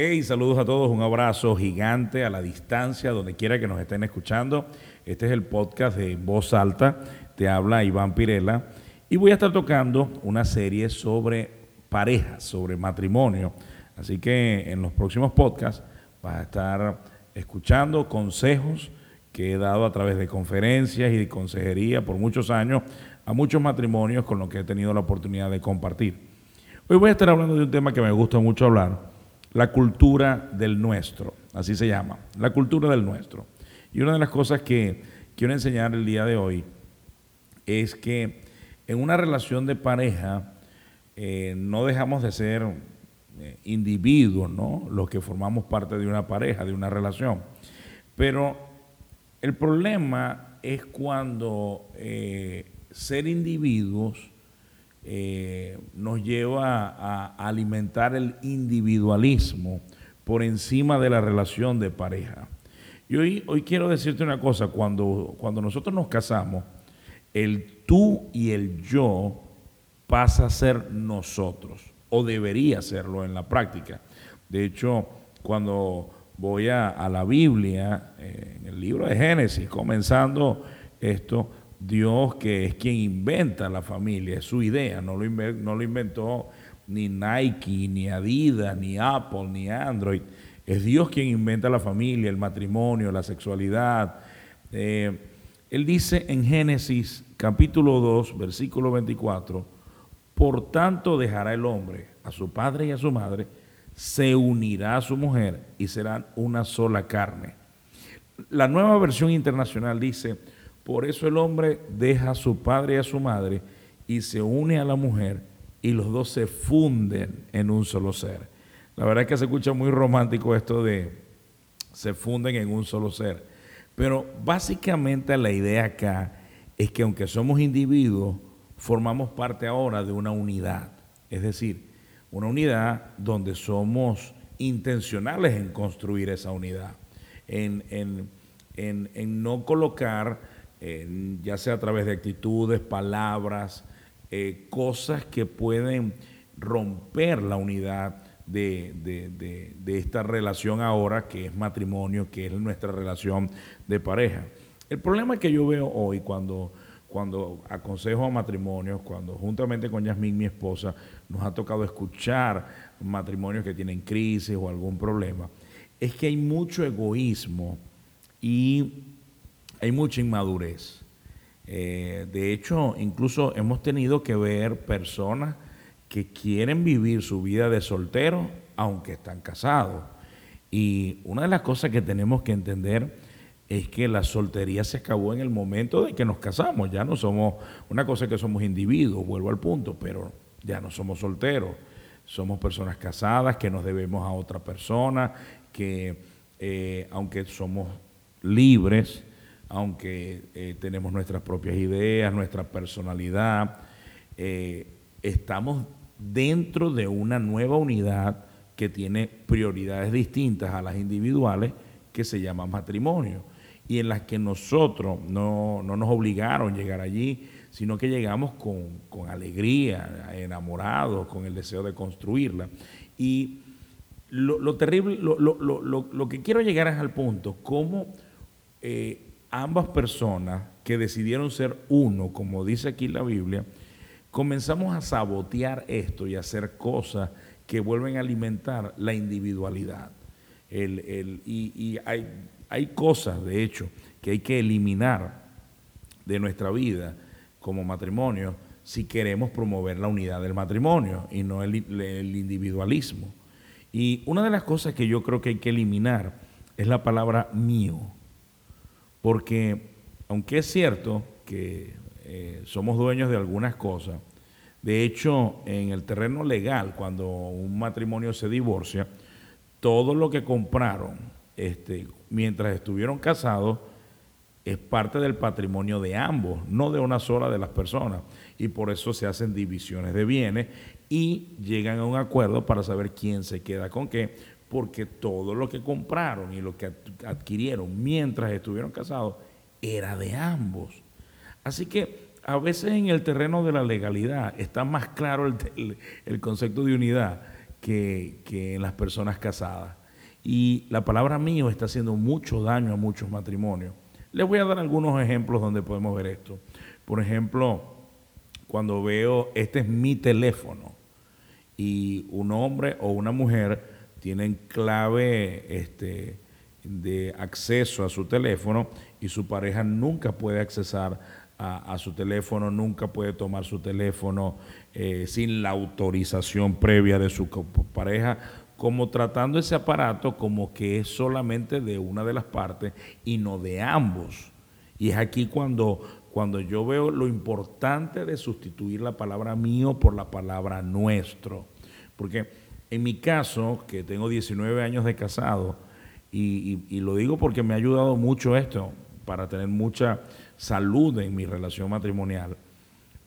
Hey, saludos a todos, un abrazo gigante a la distancia, donde quiera que nos estén escuchando. Este es el podcast de Voz Alta, te habla Iván Pirela y voy a estar tocando una serie sobre parejas, sobre matrimonio. Así que en los próximos podcasts vas a estar escuchando consejos que he dado a través de conferencias y de consejería por muchos años a muchos matrimonios con los que he tenido la oportunidad de compartir. Hoy voy a estar hablando de un tema que me gusta mucho hablar, la cultura del nuestro, así se llama, la cultura del nuestro. Y una de las cosas que quiero enseñar el día de hoy es que en una relación de pareja eh, no dejamos de ser eh, individuos, ¿no? Los que formamos parte de una pareja, de una relación. Pero el problema es cuando eh, ser individuos eh, nos lleva a, alimentar el individualismo por encima de la relación de pareja. Y hoy, hoy quiero decirte una cosa, cuando, cuando nosotros nos casamos, el tú y el yo pasa a ser nosotros, o debería serlo en la práctica. De hecho, cuando voy a, la Biblia, eh, en el libro de Génesis, comenzando esto, Dios que es quien inventa la familia, es su idea, no lo, inventó ni Nike, ni Adidas, ni Apple, ni Android. Es Dios quien inventa la familia, el matrimonio, la sexualidad. Eh, él dice en Génesis capítulo 2, versículo 24, por tanto dejará el hombre a su padre y a su madre, se unirá a su mujer y serán una sola carne. La nueva versión internacional dice, por eso el hombre deja a su padre y a su madre y se une a la mujer y los dos se funden en un solo ser. La verdad es que se escucha muy romántico esto de se funden en un solo ser. Pero básicamente la idea acá es que aunque somos individuos, formamos parte ahora de una unidad. Es decir, una unidad donde somos intencionales en construir esa unidad, en, en no colocar ya sea a través de actitudes, palabras, eh, cosas que pueden romper la unidad de, esta relación ahora, que es matrimonio, que es nuestra relación de pareja. El problema que yo veo hoy cuando, cuando aconsejo a matrimonios, cuando juntamente con Yasmín, mi esposa, nos ha tocado escuchar matrimonios que tienen crisis o algún problema, es que hay mucho egoísmo y hay mucha inmadurez. Eh, de hecho, incluso hemos tenido que ver personas que quieren vivir su vida de soltero aunque están casados. Y una de las cosas que tenemos que entender es que la soltería se acabó en el momento de que nos casamos. Ya no somos, una cosa que somos individuos, vuelvo al punto, pero ya no somos solteros. Somos personas casadas que nos debemos a otra persona, que eh, aunque somos libres, aunque eh, tenemos nuestras propias ideas, nuestra personalidad, eh, estamos dentro de una nueva unidad que tiene prioridades distintas a las individuales que se llama matrimonio y en las que nosotros no, nos obligaron a llegar allí, sino que llegamos con, alegría, enamorados, con el deseo de construirla. Y lo, terrible, lo, que quiero llegar es al punto, cómo eh, ambas personas que decidieron ser uno, como dice aquí la Biblia, comenzamos a sabotear esto y a hacer cosas que vuelven a alimentar la individualidad. y, hay, hay cosas, de hecho, que hay que eliminar de nuestra vida como matrimonio si queremos promover la unidad del matrimonio y no el, el individualismo. Y una de las cosas que yo creo que hay que eliminar es la palabra mío. Porque aunque es cierto que eh, somos dueños de algunas cosas, de hecho, en el terreno legal, cuando un matrimonio se divorcia, todo lo que compraron este, mientras estuvieron casados es parte del patrimonio de ambos, no de una sola de las personas. Y por eso se hacen divisiones de bienes y llegan a un acuerdo para saber quién se queda con qué, porque todo lo que compraron y lo que adquirieron mientras estuvieron casados era de ambos. Así que a veces en el terreno de la legalidad está más claro el, concepto de unidad que, en las personas casadas. Y la palabra mío está haciendo mucho daño a muchos matrimonios. Les voy a dar algunos ejemplos donde podemos ver esto. Por ejemplo, cuando veo, este es mi teléfono, y un hombre o una mujer tienen clave este, de acceso a su teléfono y su pareja nunca puede accesar a, su teléfono, nunca puede tomar su teléfono eh, sin la autorización previa de su pareja, como tratando ese aparato como que es solamente de una de las partes y no de ambos. Y es aquí cuando, cuando yo veo lo importante de sustituir la palabra mío por la palabra nuestro. Porque en mi caso, que tengo 19 años de casado, y, lo digo porque me ha ayudado mucho esto para tener mucha salud en mi relación matrimonial.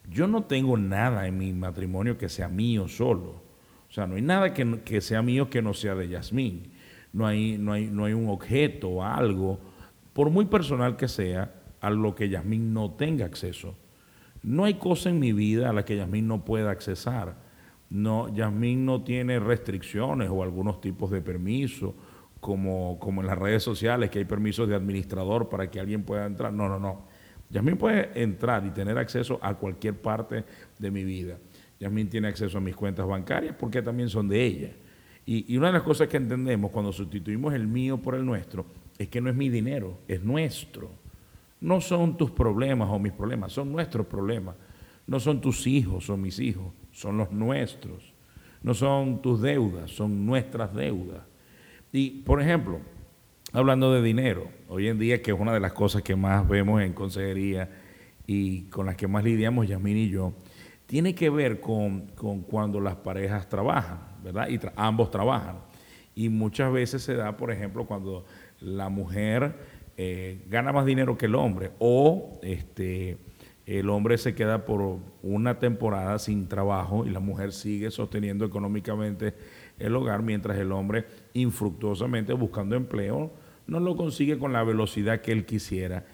Yo no tengo nada en mi matrimonio que sea mío solo. O sea, no hay nada que, sea mío que no sea de Yasmín. No hay, no, hay, no hay un objeto o algo, por muy personal que sea, a lo que Yasmín no tenga acceso. No hay cosa en mi vida a la que Yasmín no pueda accesar. No, Yasmín no tiene restricciones o algunos tipos de permisos como, como en las redes sociales, que hay permisos de administrador para que alguien pueda entrar. No, no, no. Yasmín puede entrar y tener acceso a cualquier parte de mi vida. Yasmín tiene acceso a mis cuentas bancarias porque también son de ella. Y, y, una de las cosas que entendemos cuando sustituimos el mío por el nuestro es que no es mi dinero, es nuestro. No son tus problemas o mis problemas, son nuestros problemas. No son tus hijos o mis hijos, son los nuestros. No son tus deudas, son nuestras deudas. Y, por ejemplo, hablando de dinero, hoy en día, que es una de las cosas que más vemos en consejería y con las que más lidiamos Yasmín y yo, tiene que ver con, cuando las parejas trabajan, ¿verdad? Y ambos trabajan. Y muchas veces se da, por ejemplo, cuando la mujer eh, gana más dinero que el hombre o este, el hombre se queda por una temporada sin trabajo y la mujer sigue sosteniendo económicamente el hogar, mientras el hombre infructuosamente buscando empleo no lo consigue con la velocidad que él quisiera.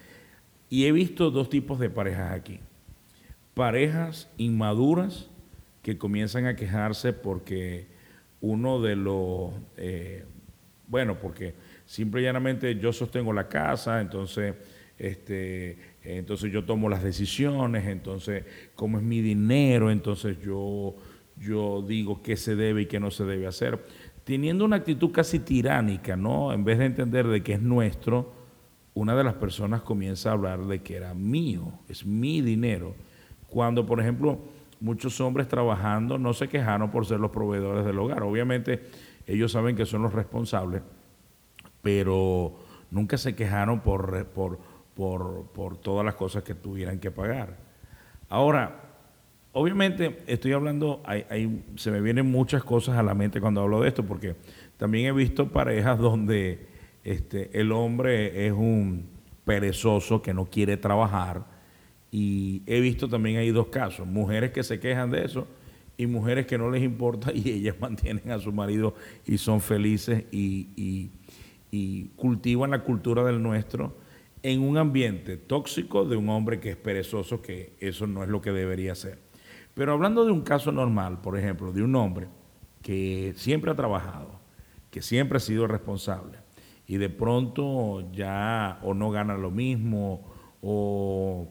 Y he visto dos tipos de parejas aquí. Parejas inmaduras que comienzan a quejarse porque uno de los, eh, bueno, porque simple y llanamente yo sostengo la casa, entonces, este, entonces yo tomo las decisiones, entonces como es mi dinero, entonces yo yo digo qué se debe y qué no se debe hacer, teniendo una actitud casi tiránica, ¿no? En vez de entender de que es nuestro, una de las personas comienza a hablar de que era mío, es mi dinero. Cuando, por ejemplo, muchos hombres trabajando no se quejaron por ser los proveedores del hogar. Obviamente ellos saben que son los responsables, pero nunca se quejaron por, por, por todas las cosas que tuvieran que pagar. Ahora, obviamente estoy hablando, se me vienen muchas cosas a la mente cuando hablo de esto, porque también he visto parejas donde este, el hombre es un perezoso que no quiere trabajar y he visto también hay dos casos, mujeres que se quejan de eso y mujeres que no les importa y ellas mantienen a su marido y son felices y, y cultivan la cultura del nuestro en un ambiente tóxico de un hombre que es perezoso, que eso no es lo que debería ser. Pero hablando de un caso normal, por ejemplo, de un hombre que siempre ha trabajado, que siempre ha sido responsable, y de pronto ya o no gana lo mismo, o,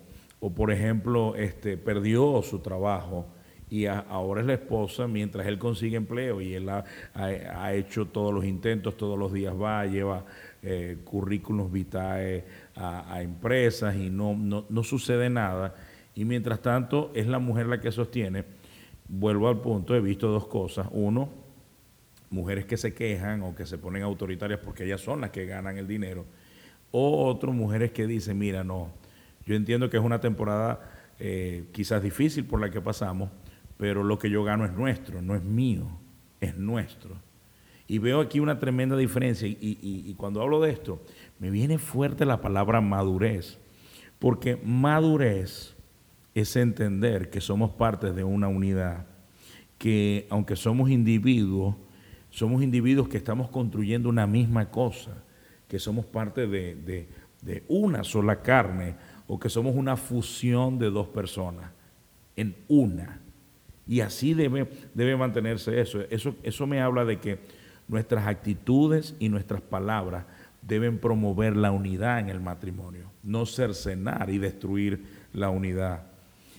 por ejemplo, este, perdió su trabajo y ahora es la esposa mientras él consigue empleo y él ha, hecho todos los intentos, todos los días va, lleva eh, currículums vitae a, empresas y no, no sucede nada y mientras tanto es la mujer la que sostiene. Vuelvo al punto, he visto dos cosas. Uno, mujeres que se quejan o que se ponen autoritarias porque ellas son las que ganan el dinero. O otras mujeres que dicen, mira, no, yo entiendo que es una temporada eh, quizás difícil por la que pasamos, pero lo que yo gano es nuestro, no es mío, es nuestro. Y veo aquí una tremenda diferencia y, cuando hablo de esto, me viene fuerte la palabra madurez, porque madurez es entender que somos parte de una unidad, que aunque somos individuos, somos individuos que estamos construyendo una misma cosa, que somos parte de, una sola carne o que somos una fusión de dos personas en una. Y así debe, debe mantenerse eso. eso. Eso me habla de que nuestras actitudes y nuestras palabras deben promover la unidad en el matrimonio, no cercenar y destruir la unidad.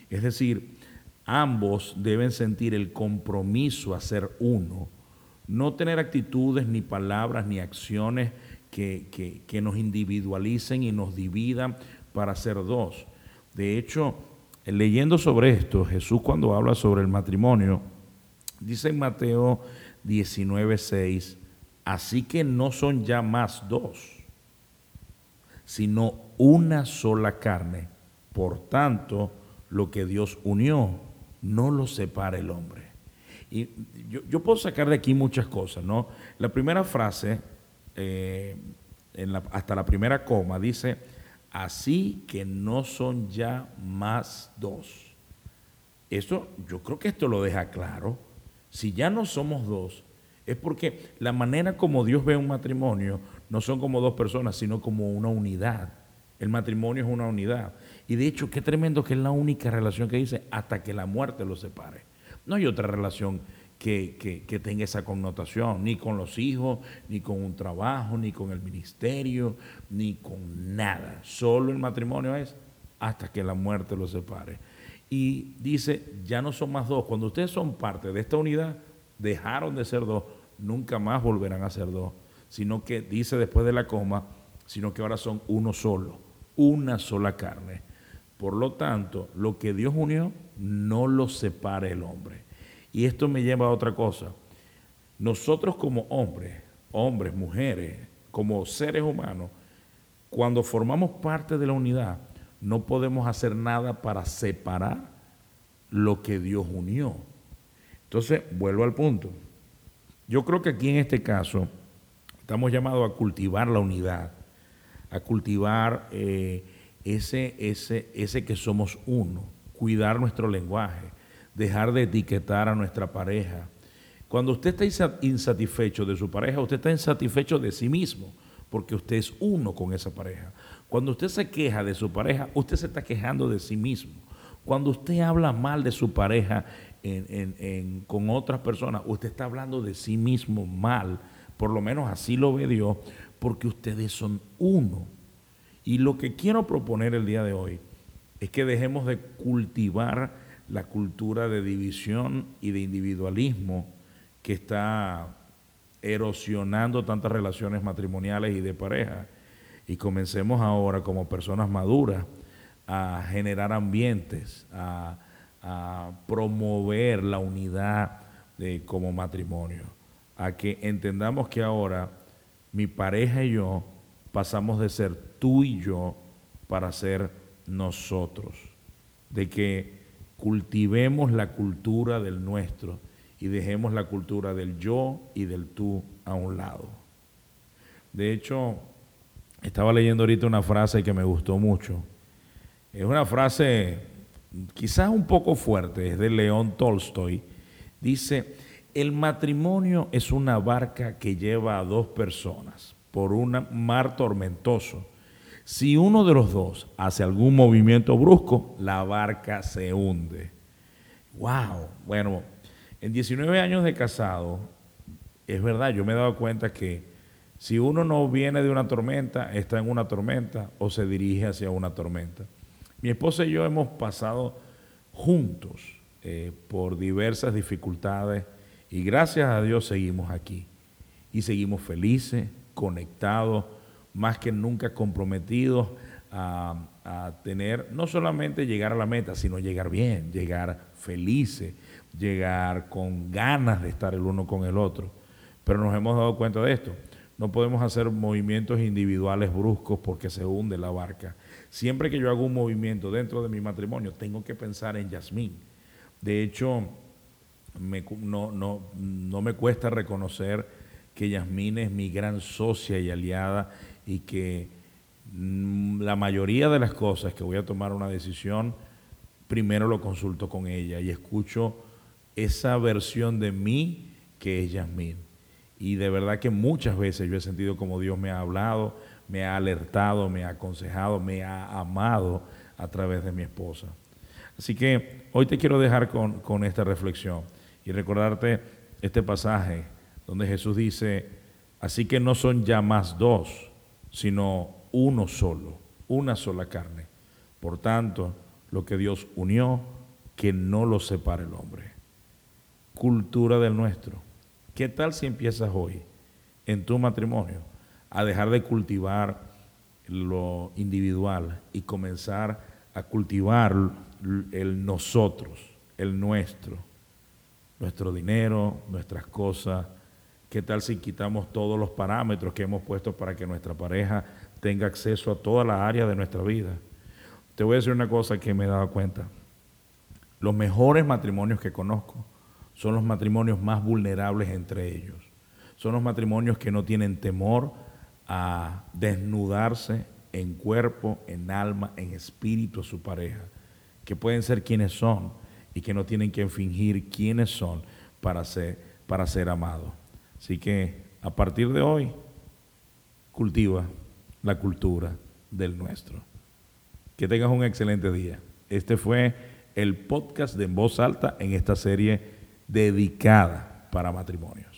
Es decir, ambos deben sentir el compromiso a ser uno, no tener actitudes, ni palabras, ni acciones que, que nos individualicen y nos dividan para ser dos. De hecho, leyendo sobre esto, Jesús cuando habla sobre el matrimonio, dice en Mateo 19:6, así que no son ya más dos, sino una sola carne. Por tanto, lo que Dios unió, no lo separa el hombre. Y yo, puedo sacar de aquí muchas cosas, ¿no? La primera frase, eh, hasta la primera coma, dice, así que no son ya más dos. Esto, yo creo que esto lo deja claro. Si ya no somos dos, es porque la manera como Dios ve un matrimonio no son como dos personas, sino como una unidad. El matrimonio es una unidad. Y de hecho, qué tremendo que es la única relación que dice hasta que la muerte los separe. No hay otra relación que, que, tenga esa connotación, ni con los hijos, ni con un trabajo, ni con el ministerio, ni con nada. Solo el matrimonio es hasta que la muerte los separe. Y dice, ya no son más dos. Cuando ustedes son parte de esta unidad, dejaron de ser dos, nunca más volverán a ser dos. Sino que dice después de la coma, sino que ahora son uno solo, una sola carne. Por lo tanto, lo que Dios unió, no lo separe el hombre. Y esto me lleva a otra cosa. Nosotros como hombres, hombres, mujeres, como seres humanos, cuando formamos parte de la unidad, no podemos hacer nada para separar lo que Dios unió. Entonces, vuelvo al punto. Yo creo que aquí en este caso estamos llamados a cultivar la unidad, a cultivar eh, ese, ese, ese que somos uno, cuidar nuestro lenguaje, dejar de etiquetar a nuestra pareja. Cuando usted está insatisfecho de su pareja, usted está insatisfecho de sí mismo, porque usted es uno con esa pareja. Cuando usted se queja de su pareja, usted se está quejando de sí mismo. Cuando usted habla mal de su pareja con otras personas, usted está hablando de sí mismo mal. Por lo menos así lo ve Dios, porque ustedes son uno. Y lo que quiero proponer el día de hoy es que dejemos de cultivar la cultura de división y de individualismo que está erosionando tantas relaciones matrimoniales y de pareja. Y comencemos ahora como personas maduras a generar ambientes, a, promover la unidad de, como matrimonio, a que entendamos que ahora mi pareja y yo pasamos de ser tú y yo para ser nosotros, de que cultivemos la cultura del nuestro y dejemos la cultura del yo y del tú a un lado. De hecho, estaba leyendo ahorita una frase que me gustó mucho es una frase quizás un poco fuerte, es de León Tolstoy. Dice, el matrimonio es una barca que lleva a dos personas por un mar tormentoso. Si uno de los dos hace algún movimiento brusco, la barca se hunde. ¡Wow! Bueno, en 19 años de casado, es verdad, yo me he dado cuenta que si uno no viene de una tormenta, está en una tormenta o se dirige hacia una tormenta. Mi esposa y yo hemos pasado juntos eh, por diversas dificultades y gracias a Dios seguimos aquí y seguimos felices, conectados, más que nunca comprometidos a, tener, no solamente llegar a la meta, sino llegar bien, llegar felices, llegar con ganas de estar el uno con el otro. Pero nos hemos dado cuenta de esto. No podemos hacer movimientos individuales bruscos porque se hunde la barca. Siempre que yo hago un movimiento dentro de mi matrimonio, tengo que pensar en Yasmín. De hecho, no, no, me cuesta reconocer que Yasmín es mi gran socia y aliada y que mm, la mayoría de las cosas que voy a tomar una decisión, primero lo consulto con ella y escucho esa versión de mí que es Yasmín. Y de verdad que muchas veces yo he sentido como Dios me ha hablado, me ha alertado, me ha aconsejado, me ha amado a través de mi esposa. Así que hoy te quiero dejar con, con esta reflexión y recordarte este pasaje donde Jesús dice, así que no son ya más dos, sino uno solo, una sola carne. Por tanto, lo que Dios unió, que no lo separe el hombre. Cultura del nuestro. ¿Qué tal si empiezas hoy en tu matrimonio a dejar de cultivar lo individual y comenzar a cultivar el nosotros, el nuestro, nuestro dinero, nuestras cosas? ¿Qué tal si quitamos todos los parámetros que hemos puesto para que nuestra pareja tenga acceso a toda la área de nuestra vida? Te voy a decir una cosa que me he dado cuenta. Los mejores matrimonios que conozco son los matrimonios más vulnerables entre ellos. Son los matrimonios que no tienen temor a desnudarse en cuerpo, en alma, en espíritu a su pareja, que pueden ser quienes son y que no tienen que fingir quiénes son para ser, para ser amados. Así que a partir de hoy, cultiva la cultura del nuestro. Que tengas un excelente día. Este fue el podcast de En Voz Alta en esta serie dedicada para matrimonios.